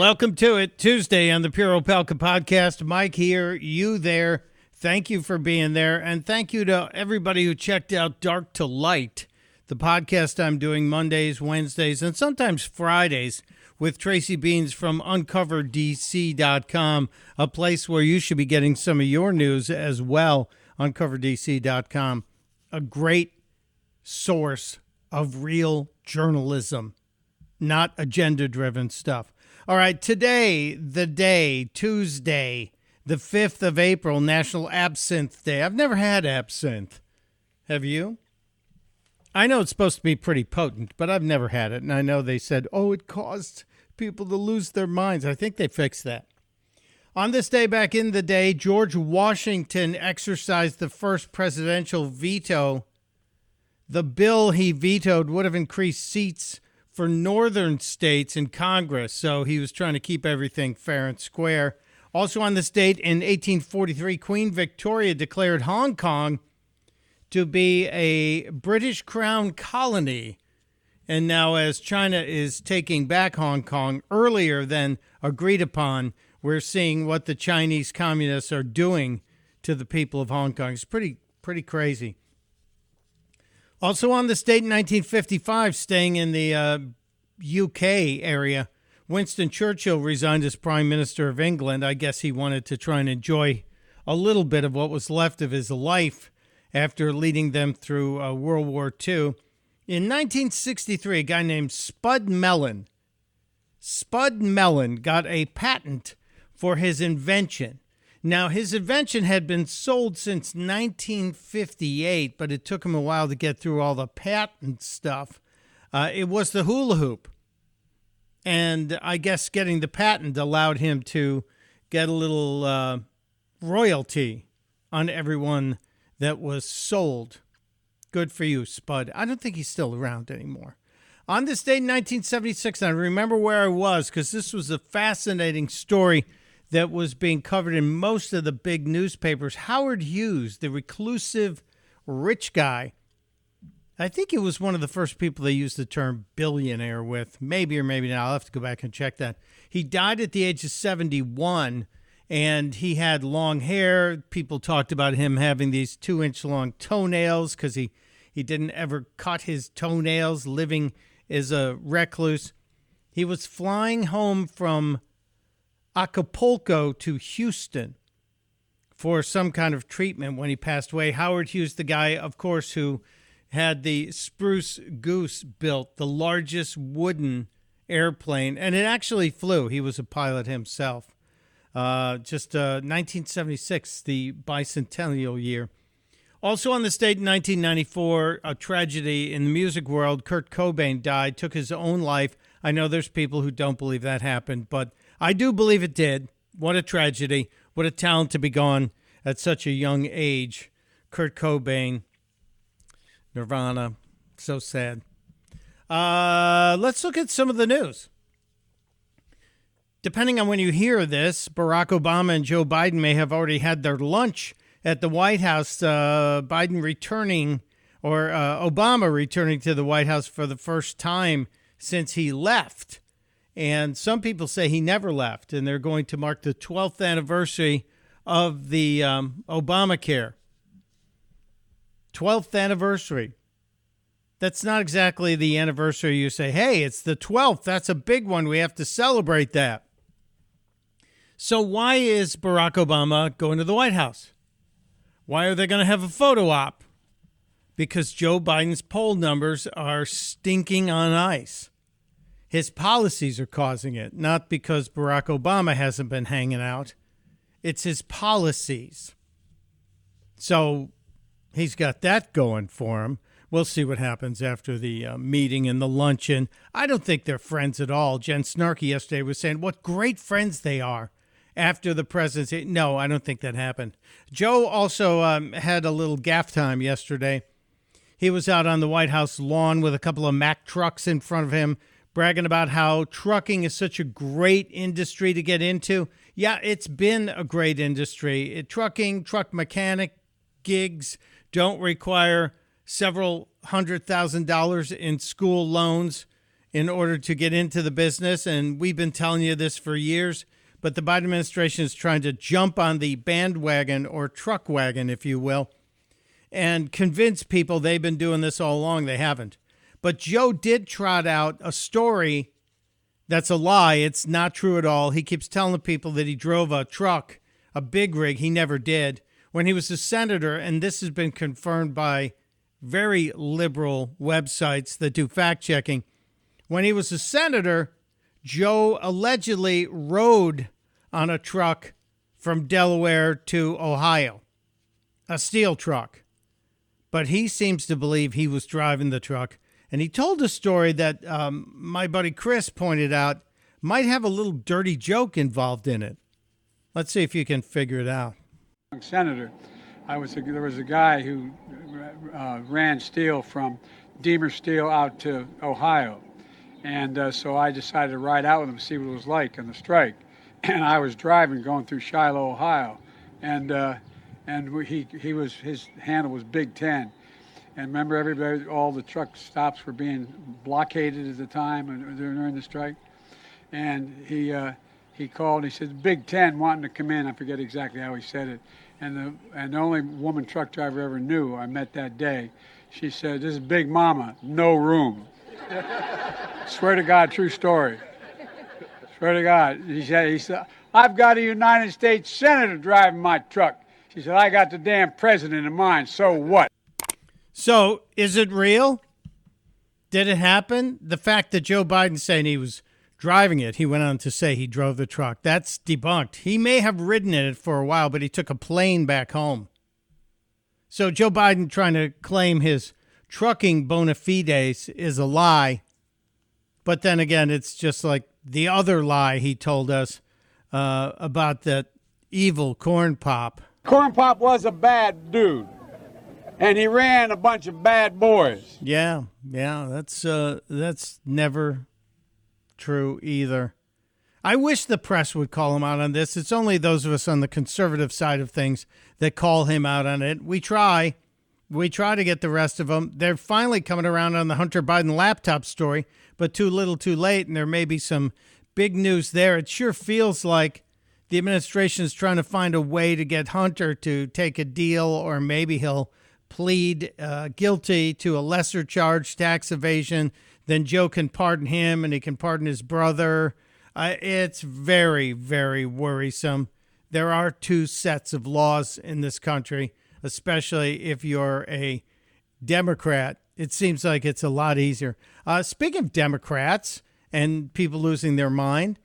Welcome to it. Tuesday on the Pure Opelka podcast. Mike here, you there. Thank you for being there. And thank you to everybody who checked out Dark to Light, the podcast I'm doing Mondays, Wednesdays, and sometimes Fridays with Tracy Beanz from UncoverDC.com, a place where you should be getting some of your news as well. UncoverDC.com, a great source of real journalism, not agenda driven stuff. All right, today, the day, Tuesday, the 5th of April, National Absinthe Day. I've never had absinthe. Have you? I know it's supposed to be pretty potent, but I've never had it. And I know they said, oh, it caused people to lose their minds. I think they fixed that. On this day back in the day, George Washington exercised the first presidential veto. The bill he vetoed would have increased seats for northern states in Congress, so he was trying to keep everything fair and square. Also on this date in 1843, Queen Victoria declared Hong Kong to be a British Crown colony and now, as China is taking back Hong Kong earlier than agreed upon, we're seeing what the Chinese communists are doing to the people of Hong Kong. It's pretty, pretty crazy. Also on this date in 1955, staying in the uh, UK area, Winston Churchill resigned as Prime Minister of England. I guess he wanted to try and enjoy a little bit of what was left of his life after leading them through uh, World War II. In 1963, a guy named Spud Melin, Spud Melin got a patent for his invention. Now, his invention had been sold since 1958, but it took him a while to get through all the patent stuff. Uh, it was the hula hoop. And I guess getting the patent allowed him to get a little uh, royalty on everyone that was sold. Good for you, Spud. I don't think he's still around anymore. On this date in 1976, I remember where I was because this was a fascinating story that was being covered in most of the big newspapers. Howard Hughes, the reclusive rich guy, I think it was one of the first people they used the term billionaire with, maybe or maybe not. I'll have to go back and check that. He died at the age of 71 and he had long hair. People talked about him having these two inch long toenails because he, he didn't ever cut his toenails, living as a recluse. He was flying home from Acapulco to Houston for some kind of treatment when he passed away. Howard Hughes, the guy, of course, who had the Spruce Goose built, the largest wooden airplane, and it actually flew. He was a pilot himself. Uh, just uh, 1976, the bicentennial year. Also on this date in 1994, a tragedy in the music world. Kurt Cobain died, took his own life. I know there's people who don't believe that happened, but I do believe it did. What a tragedy. What a talent to be gone at such a young age. Kurt Cobain, Nirvana. So sad. Uh, let's look at some of the news depending on when you hear this, Barack Obama and Joe Biden may have already had their lunch at the White House. Uh, Biden returning, or uh, Obama returning to the White House for the first time since he left. And some people say he never left, and they're going to mark the 12th anniversary of the um, Obamacare. 12th anniversary. That's not exactly the anniversary you say, hey, it's the 12th. That's a big one. We have to celebrate that. So, why is Barack Obama going to the White House? Why are they going to have a photo op? Because Joe Biden's poll numbers are stinking on ice. His policies are causing it, not because Barack Obama hasn't been hanging out. It's his policies. So he's got that going for him. We'll see what happens after the uh, meeting and the luncheon. I don't think they're friends at all. Jen Snarky yesterday was saying what great friends they are after the presidency. No, I don't think that happened. Joe also um, had a little gaff time yesterday. He was out on the White House lawn with a couple of Mack trucks in front of him, bragging about how trucking is such a great industry to get into. Yeah, it's been a great industry. It, trucking, truck mechanic gigs don't require several hundred thousand dollars in school loans in order to get into the business. And we've been telling you this for years, but the Biden administration is trying to jump on the bandwagon or truck wagon, if you will, and convince people they've been doing this all along. They haven't. But Joe did trot out a story that's a lie. It's not true at all. He keeps telling people that he drove a truck, a big rig. He never did. When he was a senator, and this has been confirmed by very liberal websites that do fact checking. When he was a senator, Joe allegedly rode on a truck from Delaware to Ohio, a steel truck. But he seems to believe he was driving the truck. And he told a story that um, my buddy Chris pointed out might have a little dirty joke involved in it. Let's see if you can figure it out. Senator, I was a, there was a guy who uh, ran steel from Deemer Steel out to Ohio, and uh, so I decided to ride out with him, see what it was like on the strike. And I was driving, going through Shiloh, Ohio, and uh, and he he was his handle was Big Ten, and remember everybody, all the truck stops were being blockaded at the time during the strike, and he uh, he called. He said Big Ten wanting to come in. I forget exactly how he said it, and the and the only woman truck driver ever knew I met that day, she said, "This is Big Mama, no room." Swear to God, true story. Swear to God. He said, he said, I've got a United States Senator driving my truck. She said, I got the damn president in mind. So what? So is it real? Did it happen? The fact that Joe Biden saying he was driving it, he went on to say he drove the truck. That's debunked. He may have ridden in it for a while, but he took a plane back home. So Joe Biden trying to claim his trucking bona fides is a lie. But then again, it's just like the other lie he told us uh, about that evil corn pop. Corn pop was a bad dude, and he ran a bunch of bad boys. Yeah, yeah, that's uh, that's never true either. I wish the press would call him out on this. It's only those of us on the conservative side of things that call him out on it. We try. We try to get the rest of them. They're finally coming around on the Hunter Biden laptop story, but too little too late. And there may be some big news there. It sure feels like the administration is trying to find a way to get Hunter to take a deal, or maybe he'll plead uh, guilty to a lesser charge, tax evasion. Then Joe can pardon him and he can pardon his brother. Uh, it's very, very worrisome. There are two sets of laws in this country especially if you're a Democrat. It seems like it's a lot easier. Uh, speaking of Democrats and people losing their mind,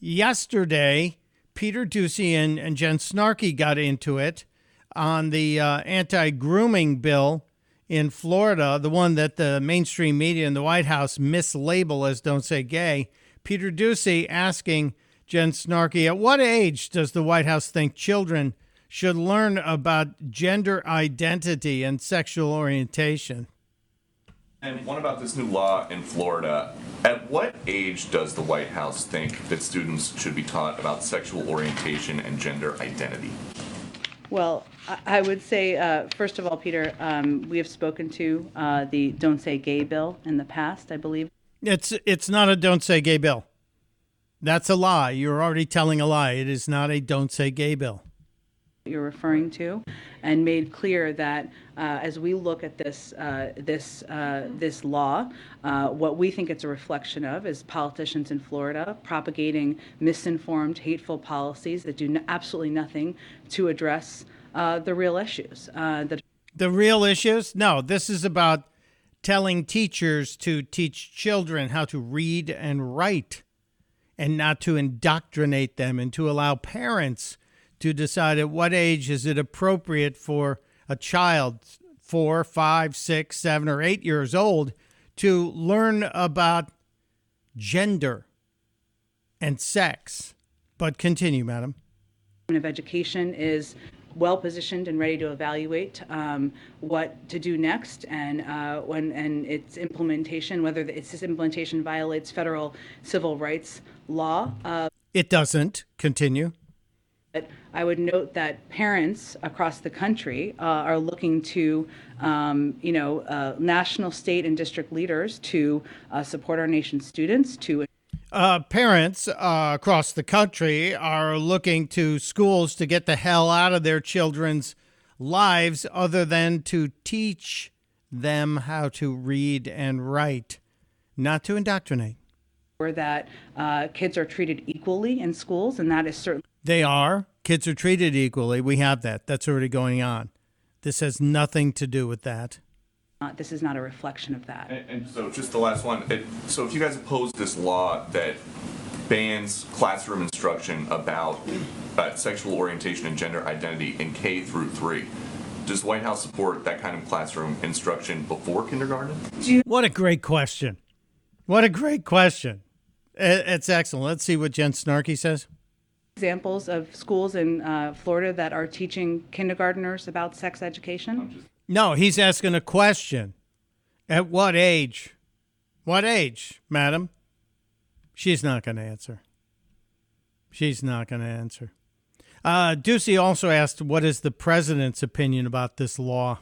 yesterday, Peter Doocy and, and Jen Snarky got into it on the uh, anti grooming bill in Florida, the one that the mainstream media and the White House mislabel as Don't Say Gay. Peter Doocy asking Jen Snarky, at what age does the White House think children should learn about gender identity and sexual orientation. And one about this new law in Florida. At what age does the White House think that students should be taught about sexual orientation and gender identity? Well, I would say, uh, first of all, Peter, um, we have spoken to uh, the Don't Say Gay bill in the past, I believe. It's it's not a Don't Say Gay bill. That's a lie. You're already telling a lie. It is not a Don't Say Gay bill you're referring to, and made clear that uh, as we look at this uh, this uh, this law, uh, what we think it's a reflection of is politicians in Florida propagating misinformed, hateful policies that do absolutely nothing to address uh, the real issues. Uh, that the real issues? No, this is about telling teachers to teach children how to read and write, and not to indoctrinate them, and to allow parents to decide at what age is it appropriate for a child, four, five, six, seven, or eight years old, to learn about gender and sex. But continue, madam. Of Education is well positioned and ready to evaluate um, what to do next and uh, when and its implementation, whether its implementation violates federal civil rights law. Uh, it doesn't. Continue. I would note that parents across the country uh, are looking to, um, you know, uh, national, state, and district leaders to uh, support our nation's students, to Uh, parents uh, across the country are looking to schools to get the hell out of their children's lives other than to teach them how to read and write, not to indoctrinate. ensure that uh, kids are treated equally in schools, and that is certainly They are. Kids are treated equally. We have that. That's already going on. This has nothing to do with that. not, this is not a reflection of that. And, and so, just the last one. It, so, if you guys oppose this law that bans classroom instruction about uh, sexual orientation and gender identity in K through three, does the White House support that kind of classroom instruction before kindergarten? What a great question. What a great question. It's excellent. Let's see what Jen Snarky says. Examples of schools in uh, Florida that are teaching kindergarteners about sex education. No, he's asking a question. At what age? What age, madam? She's not going to answer. She's not going to answer. Uh, Doocy also asked, what is the president's opinion about this law?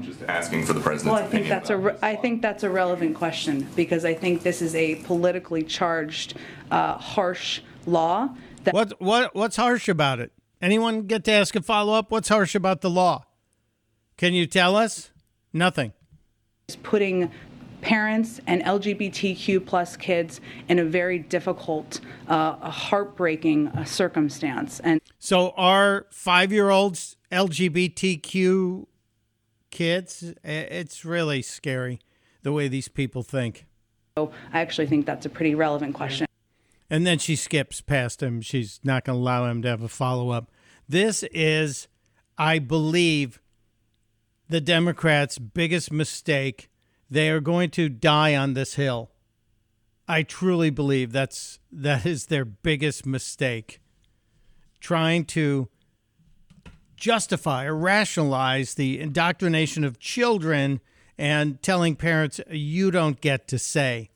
Just asking for the president's Well, I think opinion that's a, re- I think that's a relevant question because I think this is a politically charged, uh, harsh law that What what what's harsh about it? Anyone get to ask a follow up? What's harsh about the law? Can you tell us? Nothing. is putting parents and LGBTQ plus kids in a very difficult, uh, a heartbreaking uh, circumstance. And So are five year olds LGBTQ kids? It's really scary the way these people think. so I actually think that's a pretty relevant question. And then she skips past him. She's not going to allow him to have a follow up. This is, I believe, the Democrats' biggest mistake. They are going to die on this hill. I truly believe that's that is their biggest mistake. Trying to justify or rationalize the indoctrination of children and telling parents you don't get to say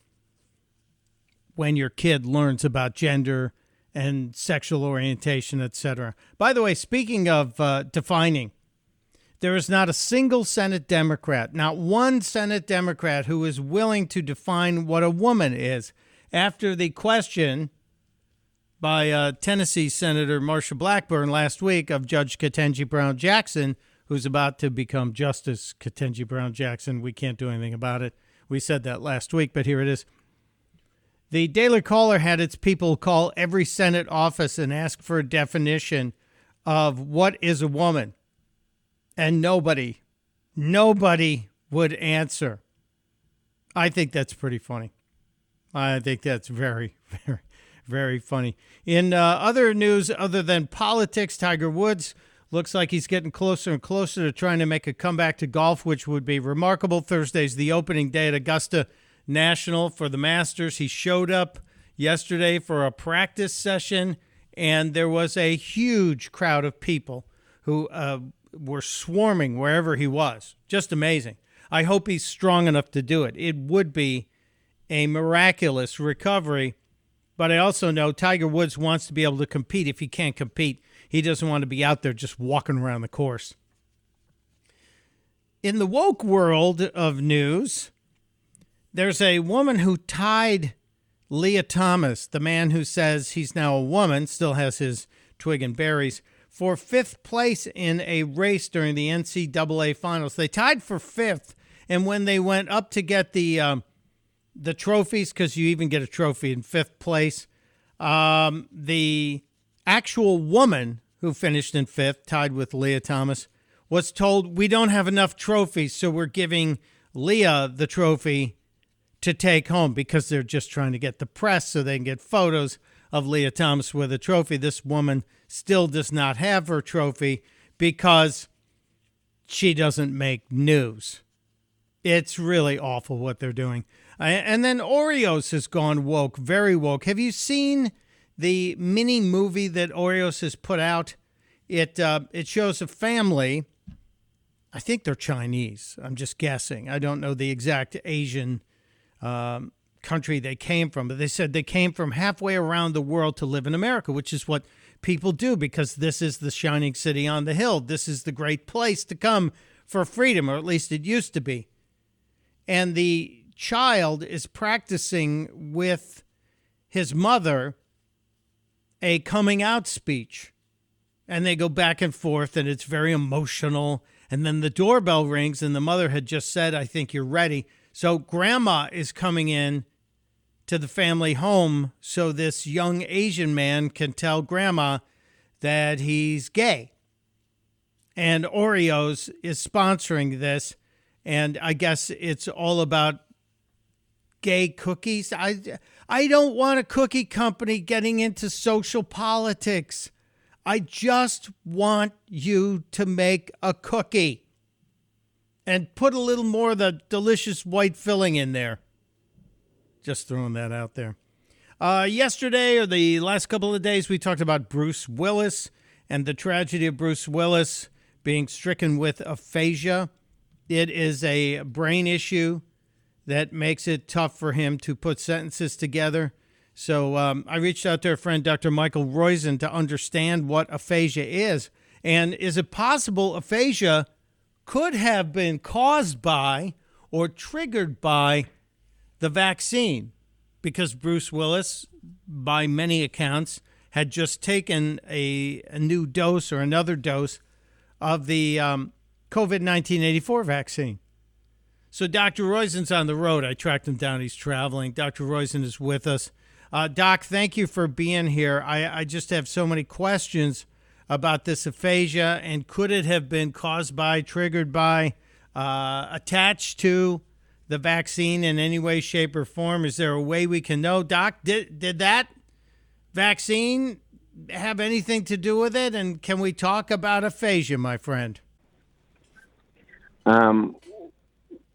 when your kid learns about gender and sexual orientation, etc. By the way, speaking of uh, defining, there is not a single Senate Democrat, not one Senate Democrat who is willing to define what a woman is. After the question by uh, Tennessee Senator Marsha Blackburn last week of Judge Ketanji Brown Jackson, who's about to become Justice Ketanji Brown Jackson, we can't do anything about it. We said that last week, but here it is. The Daily Caller had its people call every Senate office and ask for a definition of what is a woman. And nobody, nobody would answer. I think that's pretty funny. I think that's very, very, very funny. In uh, other news, other than politics, Tiger Woods looks like he's getting closer and closer to trying to make a comeback to golf, which would be remarkable. Thursday's the opening day at Augusta National for the Masters. He showed up yesterday for a practice session, and there was a huge crowd of people who uh, were swarming wherever he was. Just amazing. I hope he's strong enough to do it. It would be a miraculous recovery. But I also know Tiger Woods wants to be able to compete. If he can't compete, he doesn't want to be out there just walking around the course. In the woke world of news, there's a woman who tied Lia Thomas, the man who says he's now a woman, still has his twig and berries, for fifth place in a race during the NCAA finals. They tied for fifth, and when they went up to get the um, the trophies, because you even get a trophy in fifth place, um, the actual woman who finished in fifth, tied with Lia Thomas, was told, We don't have enough trophies, so we're giving Lia the trophy to take home because they're just trying to get the press so they can get photos of Lia Thomas with a trophy. This woman still does not have her trophy because she doesn't make news. It's really awful what they're doing. And then Oreos has gone woke, very woke. Have you seen the mini movie that Oreos has put out? It uh, it shows a family. I think they're Chinese. I'm just guessing. I don't know the exact Asian um, country they came from, but they said they came from halfway around the world to live in America, which is what people do because this is the shining city on the hill. This is the great place to come for freedom, or at least it used to be. And the child is practicing with his mother a coming out speech. And they go back and forth, and it's very emotional. And then the doorbell rings, and the mother had just said, I think you're ready. So grandma is coming in to the family home so this young Asian man can tell grandma that he's gay. And Oreos is sponsoring this. And I guess it's all about gay cookies. I, I don't want a cookie company getting into social politics. I just want you to make a cookie and put a little more of the delicious white filling in there. Just throwing that out there. Uh, yesterday or the last couple of days, we talked about Bruce Willis and the tragedy of Bruce Willis being stricken with aphasia. It is a brain issue that makes it tough for him to put sentences together. So um, I reached out to a friend, Dr. Michael Roizen, to understand what aphasia is. And is it possible aphasia could have been caused by or triggered by the vaccine? Because Bruce Willis, by many accounts, had just taken a, a new dose or another dose of the um, COVID 1984 vaccine. So Dr. Roizen's on the road. I tracked him down. He's traveling. Dr. Roizen is with us. Uh, Doc, thank you for being here. I, I just have so many questions about this aphasia and could it have been caused by, triggered by, uh, attached to the vaccine in any way, shape, or form? Is there a way we can know? Doc, did, did that vaccine have anything to do with it? And can we talk about aphasia, my friend? Um,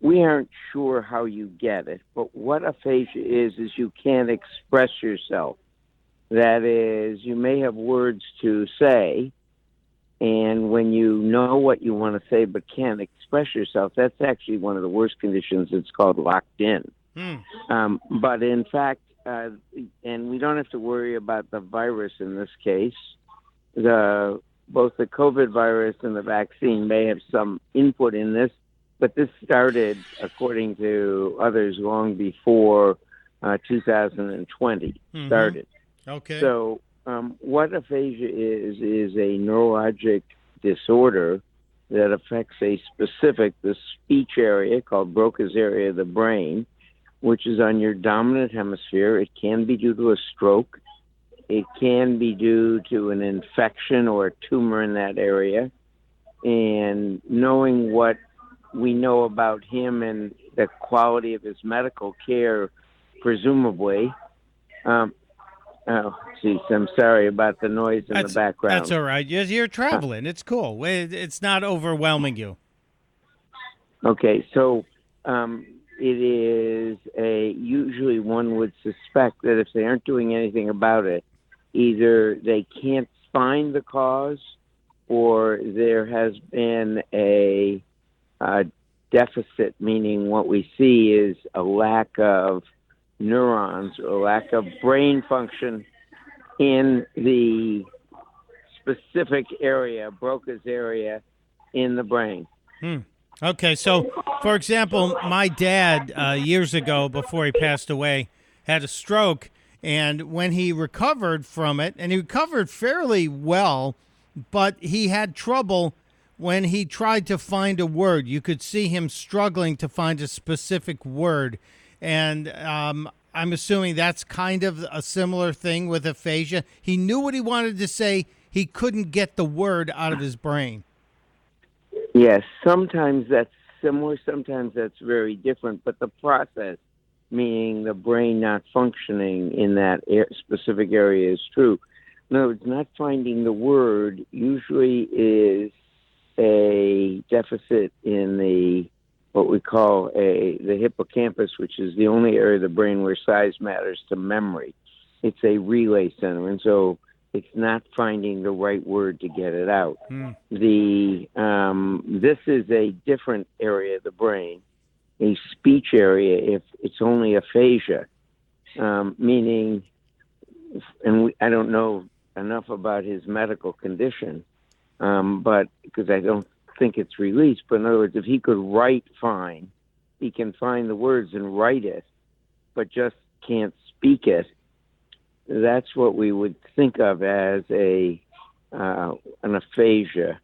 we aren't sure how you get it, but what aphasia is, is you can't express yourself. That is, you may have words to say, and when you know what you want to say but can't express yourself, that's actually one of the worst conditions. It's called locked in. Hmm. Um, but in fact, uh, and we don't have to worry about the virus in this case. The both the COVID virus and the vaccine may have some input in this, but this started, according to others, long before uh, 2020 Mhm. started. Okay. So, um, what aphasia is is a neurologic disorder that affects a specific the speech area called Broca's area of the brain, which is on your dominant hemisphere. It can be due to a stroke. It can be due to an infection or a tumor in that area. And knowing what we know about him and the quality of his medical care, presumably. Um, oh, geez, I'm sorry about the noise in that's, the background. That's all right. You're, you're traveling. It's cool. It's not overwhelming you. Okay, so um, it is a usually one would suspect that if they aren't doing anything about it, either they can't find the cause or there has been a, uh deficit, meaning what we see is a lack of neurons or lack of brain function in the specific area, Broca's area in the brain. Okay, so for example, my dad uh, years ago, before he passed away, had a stroke, and when he recovered from it, and he recovered fairly well, but he had trouble when he tried to find a word. You could see him struggling to find a specific word, and um, I'm assuming that's kind of a similar thing with aphasia. He knew what he wanted to say, he couldn't get the word out of his brain. Yes, sometimes that's similar, sometimes that's very different, but the process, meaning the brain not functioning in that specific area, is true. In other words, not finding the word usually is a deficit in the what we call a the hippocampus, which is the only area of the brain where size matters to memory. It's a relay center, and so it's not finding the right word to get it out. The um, this is a different area of the brain, a speech area. If it's only aphasia, um, meaning, and we, I don't know enough about his medical condition, um, but because I don't think it's released. But in other words, if he could write fine, he can find the words and write it, but just can't speak it. That's what we would think of as a uh, an aphasia,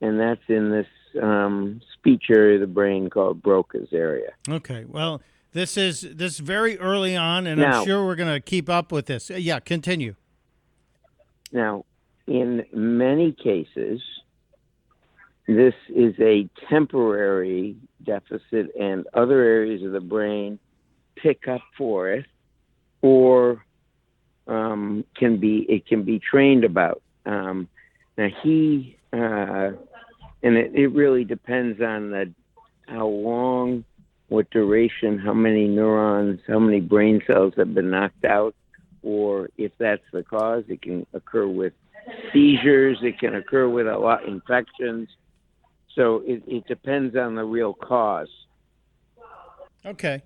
and that's in this um, speech area of the brain called Broca's area. Okay. Well, this is this very early on, and Now- I'm sure we're going to keep up with this. Yeah, continue. Now, in many cases, this is a temporary deficit, and other areas of the brain pick up for it, or um, can be it can be trained about. Um, now he, uh, and it, it really depends on the how long, what duration, how many neurons, how many brain cells have been knocked out, or if that's the cause, it can occur with seizures, it can occur with a lot infections. So it, it depends on the real cause. Okay.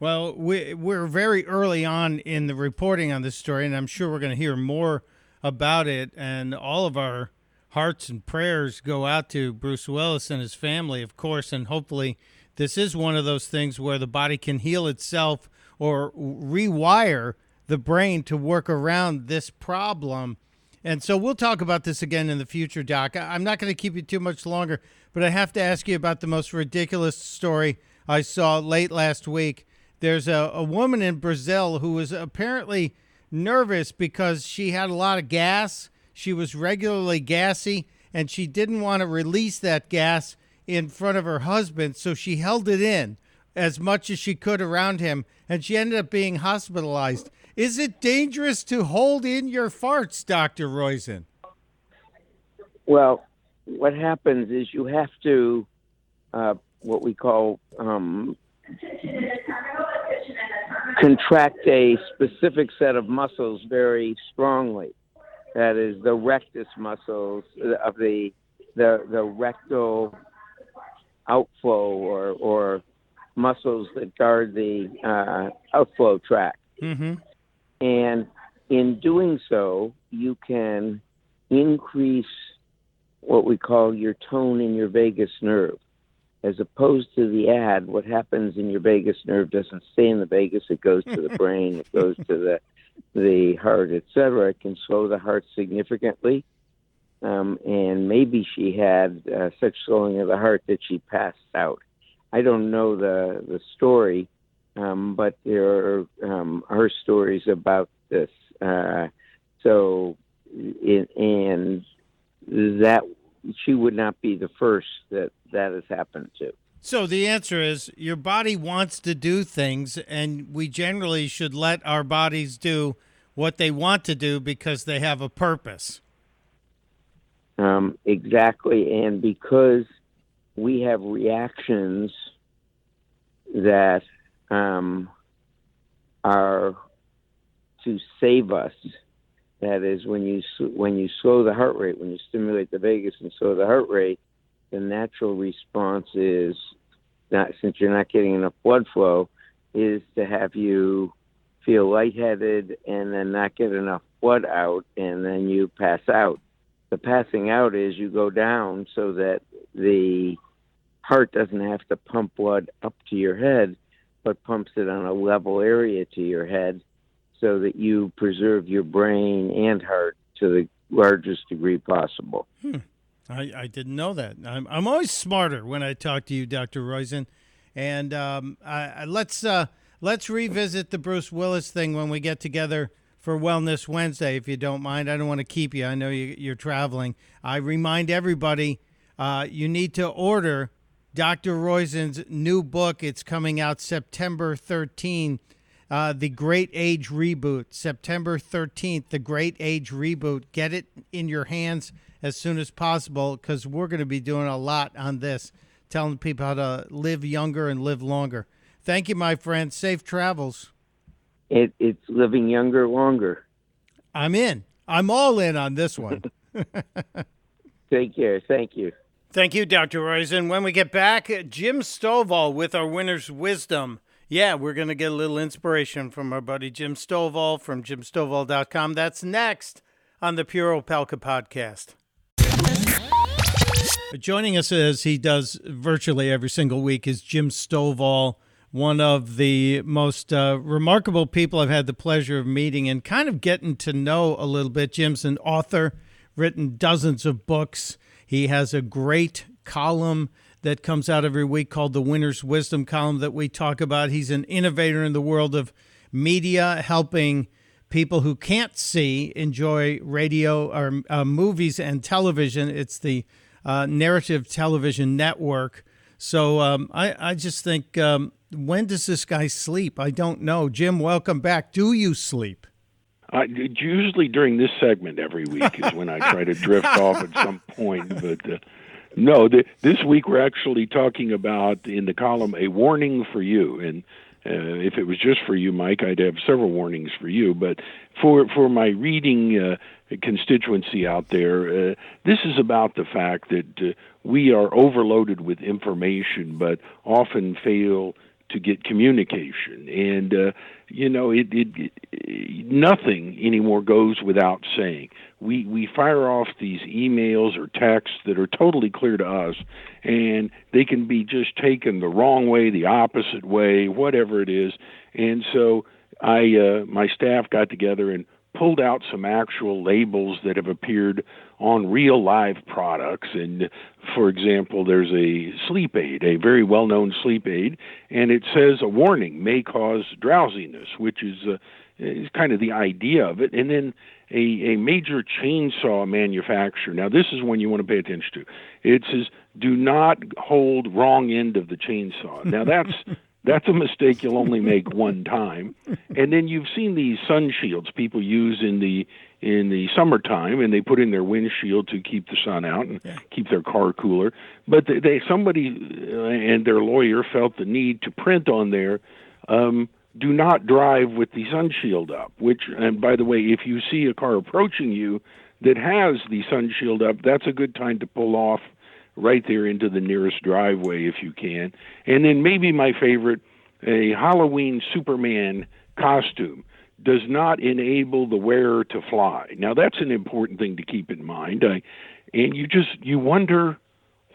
Well, we, we're very early on in the reporting on this story, and I'm sure we're going to hear more about it. And all of our hearts and prayers go out to Bruce Willis and his family, of course. And hopefully, this is one of those things where the body can heal itself or rewire the brain to work around this problem. And so we'll talk about this again in the future, Doc. I'm not going to keep you too much longer, but I have to ask you about the most ridiculous story I saw late last week. There's a, a woman in Brazil who was apparently nervous because she had a lot of gas. She was regularly gassy, and she didn't want to release that gas in front of her husband, so she held it in as much as she could around him, and she ended up being hospitalized. Is it dangerous to hold in your farts, Dr. Roizen? Well, what happens is you have to, uh, what we call, um, contract a specific set of muscles very strongly. That is the rectus muscles of the the the rectal outflow or or muscles that guard the uh, outflow tract. Mm-hmm. And in doing so, you can increase what we call your tone in your vagus nerve. As opposed to the ad, what happens in your vagus nerve doesn't stay in the vagus, it goes to the brain, it goes to the the heart, etc. It can slow the heart significantly. Um, and maybe she had uh, such slowing of the heart that she passed out. I don't know the the story, um, but there are um, are stories about this. Uh, so, and that she would not be the first that that has happened to. So the answer is your body wants to do things, and we generally should let our bodies do what they want to do because they have a purpose. Um, exactly, and because we have reactions that um, are to save us. That is, when you when you slow the heart rate, when you stimulate the vagus and slow the heart rate, the natural response is not since you're not getting enough blood flow, is to have you feel lightheaded and then not get enough blood out, and then you pass out. The passing out is you go down so that the heart doesn't have to pump blood up to your head, but pumps it on a level area to your head so that you preserve your brain and heart to the largest degree possible. I, I didn't know that. I'm, I'm always smarter when I talk to you, Dr. Roizen. And um, I, I, let's uh, let's revisit the Bruce Willis thing when we get together for Wellness Wednesday, if you don't mind. I don't want to keep you. I know you, you're traveling. I remind everybody uh, you need to order Dr. Roizen's new book. It's coming out September 13. Uh, the Great Age Reboot, September 13th, The Great Age Reboot. Get it in your hands as soon as possible because we're going to be doing a lot on this, telling people how to live younger and live longer. Thank you, my friend. Safe travels. It, it's living younger longer. I'm in. I'm all in on this one. Take care. Thank you. Thank you, Dr. Roizen. When we get back, Jim Stovall with our winner's wisdom. Yeah, we're going to get a little inspiration from our buddy Jim Stovall from jimstovall.com. That's next on the Pure Opelka podcast. Joining us as he does virtually every single week is Jim Stovall, one of the most uh, remarkable people I've had the pleasure of meeting and kind of getting to know a little bit. Jim's an author, written dozens of books. He has a great column that comes out every week called the Winner's Wisdom column that we talk about. He's an innovator in the world of media, helping people who can't see enjoy radio or uh, movies and television. It's the uh, Narrative Television Network. So um, I, I just think, um, when does this guy sleep? I don't know. Jim, welcome back. Do you sleep? I, usually during this segment every week is when I try to drift off at some point, but uh, no, this week we're actually talking about in the column a warning for you, and uh, if it was just for you, Mike, I'd have several warnings for you. But for for my reading uh, constituency out there, uh, this is about the fact that uh, we are overloaded with information, but often fail to get communication. And uh, you know, it, it, it nothing anymore goes without saying. We we fire off these emails or texts that are totally clear to us, and they can be just taken the wrong way, the opposite way, whatever it is. And so I uh, my staff got together and pulled out some actual labels that have appeared on real live products. And for example, there's a sleep aid, a very well known sleep aid, and it says a warning may cause drowsiness, which is, uh, is kind of the idea of it. And then a, a major chainsaw manufacturer, now this is one you want to pay attention to. It says, do not hold wrong end of the chainsaw. Now that's that's a mistake you'll only make one time. And then you've seen these sun shields people use in the in the summertime, and they put in their windshield to keep the sun out and yeah. keep their car cooler. But they, they somebody uh, and their lawyer felt the need to print on there. Um, do not drive with the sun shield up. Which, and by the way, if you see a car approaching you that has the sun shield up, that's a good time to pull off right there into the nearest driveway if you can. And then maybe my favorite, a Halloween Superman costume does not enable the wearer to fly. Now that's an important thing to keep in mind. I, and you just you wonder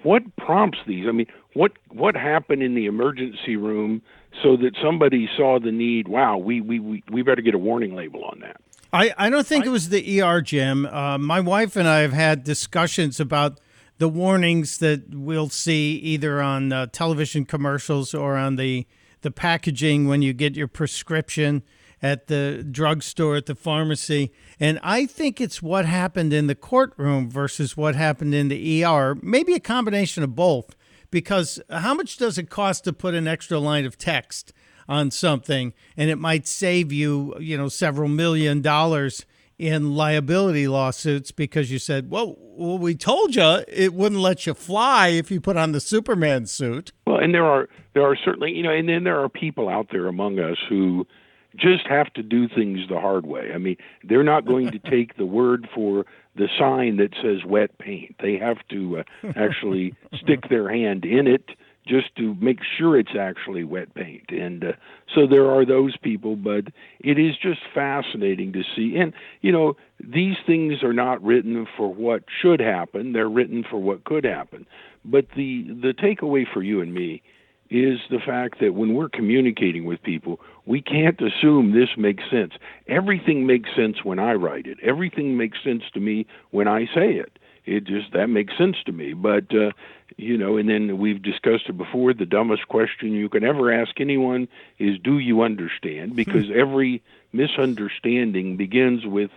what prompts these. I mean, what what happened in the emergency room so that somebody saw the need? Wow, we we we, we better get a warning label on that. I, I don't think I, it was the ER, Jim. Uh, my wife and I have had discussions about the warnings that we'll see either on uh, television commercials or on the the packaging when you get your prescription at the drugstore at the pharmacy. And i think it's what happened in the courtroom versus what happened in the ER maybe a combination of both because how much does it cost to put an extra line of text on something and it might save you you know several million dollars in liability lawsuits because you said, well, well, we told you it wouldn't let you fly if you put on the Superman suit. Well, and there are there are certainly you know, and then there are people out there among us who just have to do things the hard way. I mean, they're not going to take the word for the sign that says wet paint. They have to uh, actually stick their hand in it just to make sure it's actually wet paint. And uh, so there are those people, but it is just fascinating to see. And, you know, these things are not written for what should happen, they're written for what could happen. But the, the takeaway for you and me is the fact that when we're communicating with people, we can't assume this makes sense. Everything makes sense when I write it, everything makes sense to me when I say it it just that makes sense to me. But uh you know and then we've discussed it before the dumbest question you can ever ask anyone is do you understand? Because hmm. every misunderstanding begins with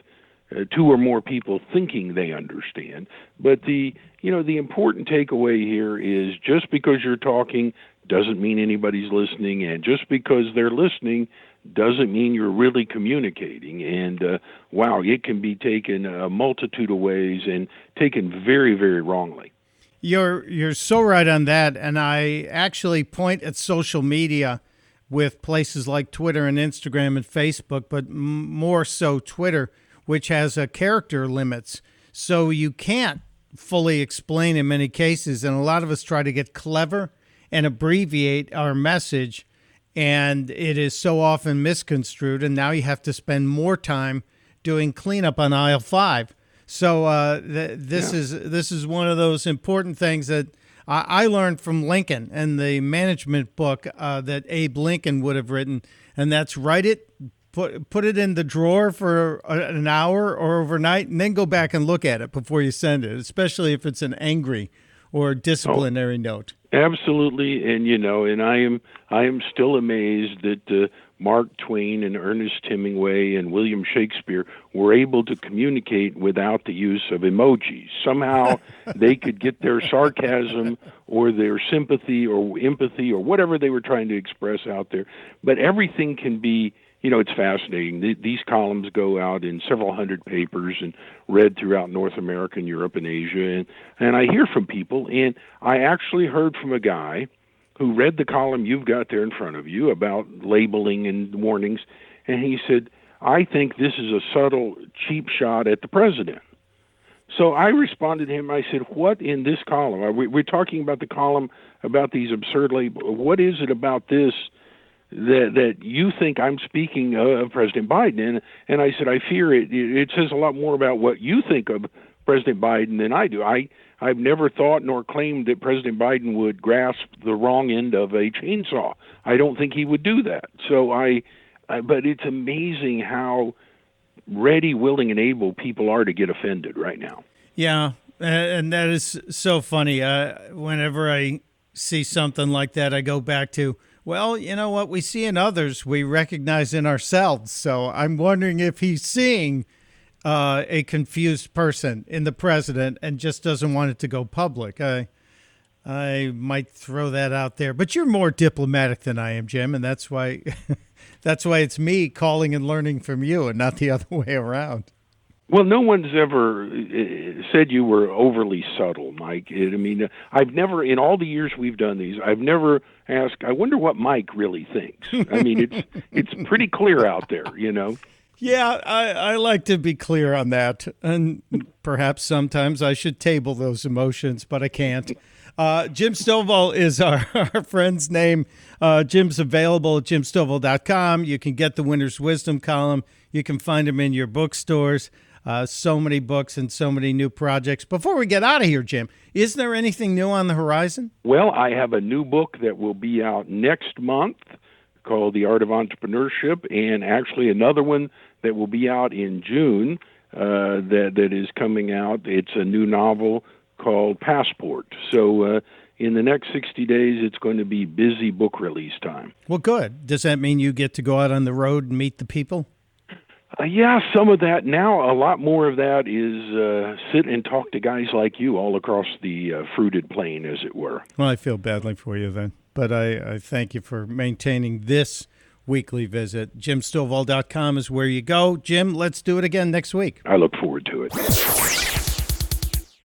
uh, two or more people thinking they understand. But the you know the important takeaway here is just because you're talking doesn't mean anybody's listening. And just because they're listening doesn't mean you're really communicating. And uh, wow, it can be taken a multitude of ways and taken very, very wrongly. You're you're so right on that, and I actually point at social media with places like Twitter and Instagram and Facebook, but m- more so Twitter, which has a character limits, so you can't fully explain in many cases, and a lot of us try to get clever and abbreviate our message and it is so often misconstrued. And now you have to spend more time doing cleanup on aisle five. So uh, th- this is this is one of those important things that I, I learned from Lincoln and the management book uh, that Abe Lincoln would have written, and that's write it, put put it in the drawer for an hour or overnight, and then go back and look at it before you send it, especially if it's an angry or disciplinary note. Absolutely, and you know, and I am I am still amazed that uh, Mark Twain and Ernest Hemingway and William Shakespeare were able to communicate without the use of emojis. Somehow they could get their sarcasm or their sympathy or empathy or whatever they were trying to express out there. But everything can be you know, it's fascinating. Th- These columns go out in several hundred papers and read throughout North America and Europe and Asia. And, and I hear from people, and I actually heard from a guy who read the column you've got there in front of you about labeling and warnings, and he said, I think this is a subtle, cheap shot at the president. So I responded to him. I said, "What in this column? Are we, we're talking about the column about these absurd labels. What is it about this that that you think I'm speaking of President Biden?" And and I said, "I fear it. It says a lot more about what you think of President Biden than I do. I I've never thought nor claimed that President Biden would grasp the wrong end of a chainsaw. I don't think he would do that. So I, I but it's amazing how." ready, willing, and able people are to get offended right now. Yeah, and that is so funny. Uh, whenever I see something like that, I go back to, well, you know what we see in others, we recognize in ourselves. So I'm wondering if he's seeing uh, a confused person in the president and just doesn't want it to go public. I, I might throw that out there, but you're more diplomatic than I am, Jim, and that's why, that's why it's me calling and learning from you, and not the other way around. Well, no one's ever uh, said you were overly subtle, Mike. It, I mean, I've never, in all the years we've done these, I've never asked. I wonder what Mike really thinks. I mean, it's it's pretty clear out there, you know. Yeah, I, I like to be clear on that. And perhaps sometimes I should table those emotions, but I can't. Uh, Jim Stovall is our, our friend's name. Uh, Jim's available at jimstovall.com. You can get the Winner's Wisdom column. You can find him in your bookstores. Uh, so many books and so many new projects. Before we get out of here, Jim, is there anything new on the horizon? Well, I have a new book that will be out next month called The Art of Entrepreneurship, and actually another one that will be out in June uh, that that is coming out. It's a new novel called Passport. So. Uh, in the next 60 days, it's going to be busy book release time. Well, good. Does that mean you get to go out on the road and meet the people? Uh, yeah, some of that. Now, a lot more of that is uh, sit and talk to guys like you all across the uh, fruited plain, as it were. Well, I feel badly for you then, but I, I thank you for maintaining this weekly visit. JimStovall.com is where you go. Jim, let's do it again next week. I look forward to it.